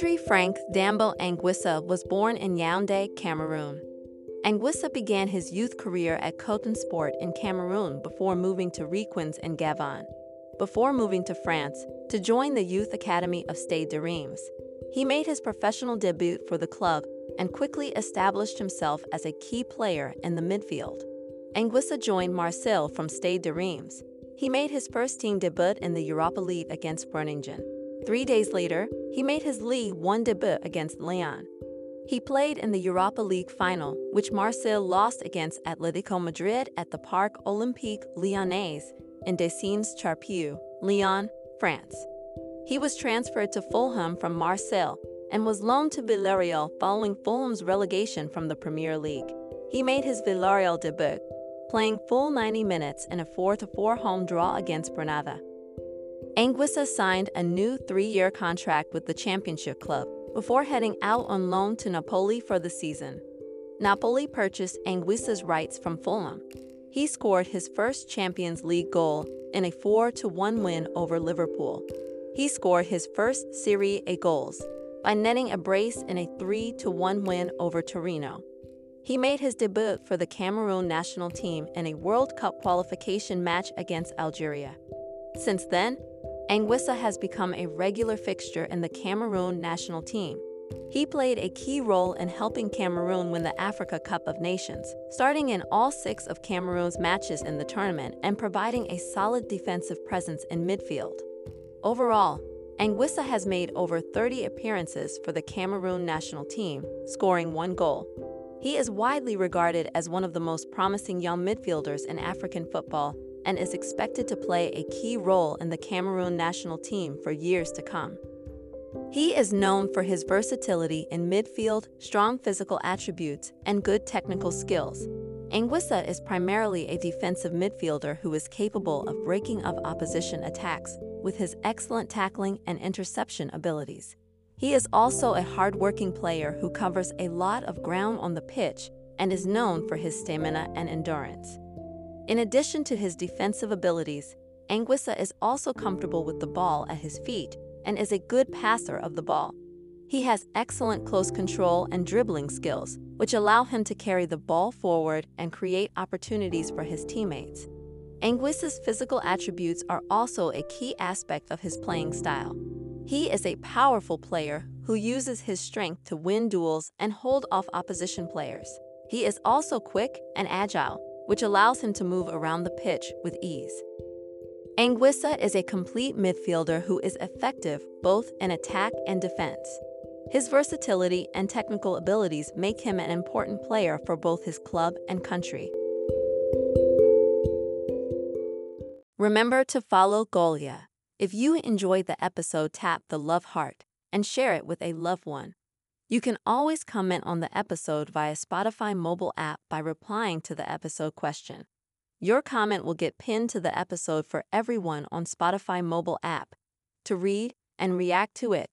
Andre Frank Zambo Anguissa was born in Yaoundé, Cameroon. Anguissa began his youth career at Coton Sport in Cameroon before moving to Requins in Gabon. Before moving to France to join the youth academy of Stade de Reims, he made his professional debut for the club and quickly established himself as a key player in the midfield. Anguissa joined Marseille from Stade de Reims. He made his first team debut in the Europa League against Groningen. Three days later, he made his League One debut against Lyon. He played in the Europa League final, which Marseille lost against Atletico Madrid at the Parc Olympique Lyonnais in Décines Charpieu, Lyon, France. He was transferred to Fulham from Marseille and was loaned to Villarreal following Fulham's relegation from the Premier League. He made his Villarreal debut, playing full 90 minutes in a 4-4 home draw against Granada. Anguissa signed a new three-year contract with the championship club, before heading out on loan to Napoli for the season. Napoli purchased Anguissa's rights from Fulham. He scored his first Champions League goal in a 4-1 win over Liverpool. He scored his first Serie A goals by netting a brace in a 3-1 win over Torino. He made his debut for the Cameroon national team in a World Cup qualification match against Algeria. Since then, Anguissa has become a regular fixture in the Cameroon national team. He played a key role in helping Cameroon win the Africa Cup of Nations, starting in all six of Cameroon's matches in the tournament and providing a solid defensive presence in midfield. Overall, Anguissa has made over 30 appearances for the Cameroon national team, scoring one goal. He is widely regarded as one of the most promising young midfielders in African football and is expected to play a key role in the Cameroon national team for years to come. He is known for his versatility in midfield, strong physical attributes, and good technical skills. Anguissa is primarily a defensive midfielder who is capable of breaking up opposition attacks with his excellent tackling and interception abilities. He is also a hard-working player who covers a lot of ground on the pitch and is known for his stamina and endurance. In addition to his defensive abilities, Anguissa is also comfortable with the ball at his feet and is a good passer of the ball. He has excellent close control and dribbling skills, which allow him to carry the ball forward and create opportunities for his teammates. Anguissa's physical attributes are also a key aspect of his playing style. He is a powerful player who uses his strength to win duels and hold off opposition players. He is also quick and agile, which allows him to move around the pitch with ease. Anguissa is a complete midfielder who is effective both in attack and defense. His versatility and technical abilities make him an important player for both his club and country. Remember to follow Golia. If you enjoyed the episode, tap the love heart and share it with a loved one. You can always comment on the episode via Spotify mobile app by replying to the episode question. Your comment will get pinned to the episode for everyone on Spotify mobile app to read and react to it.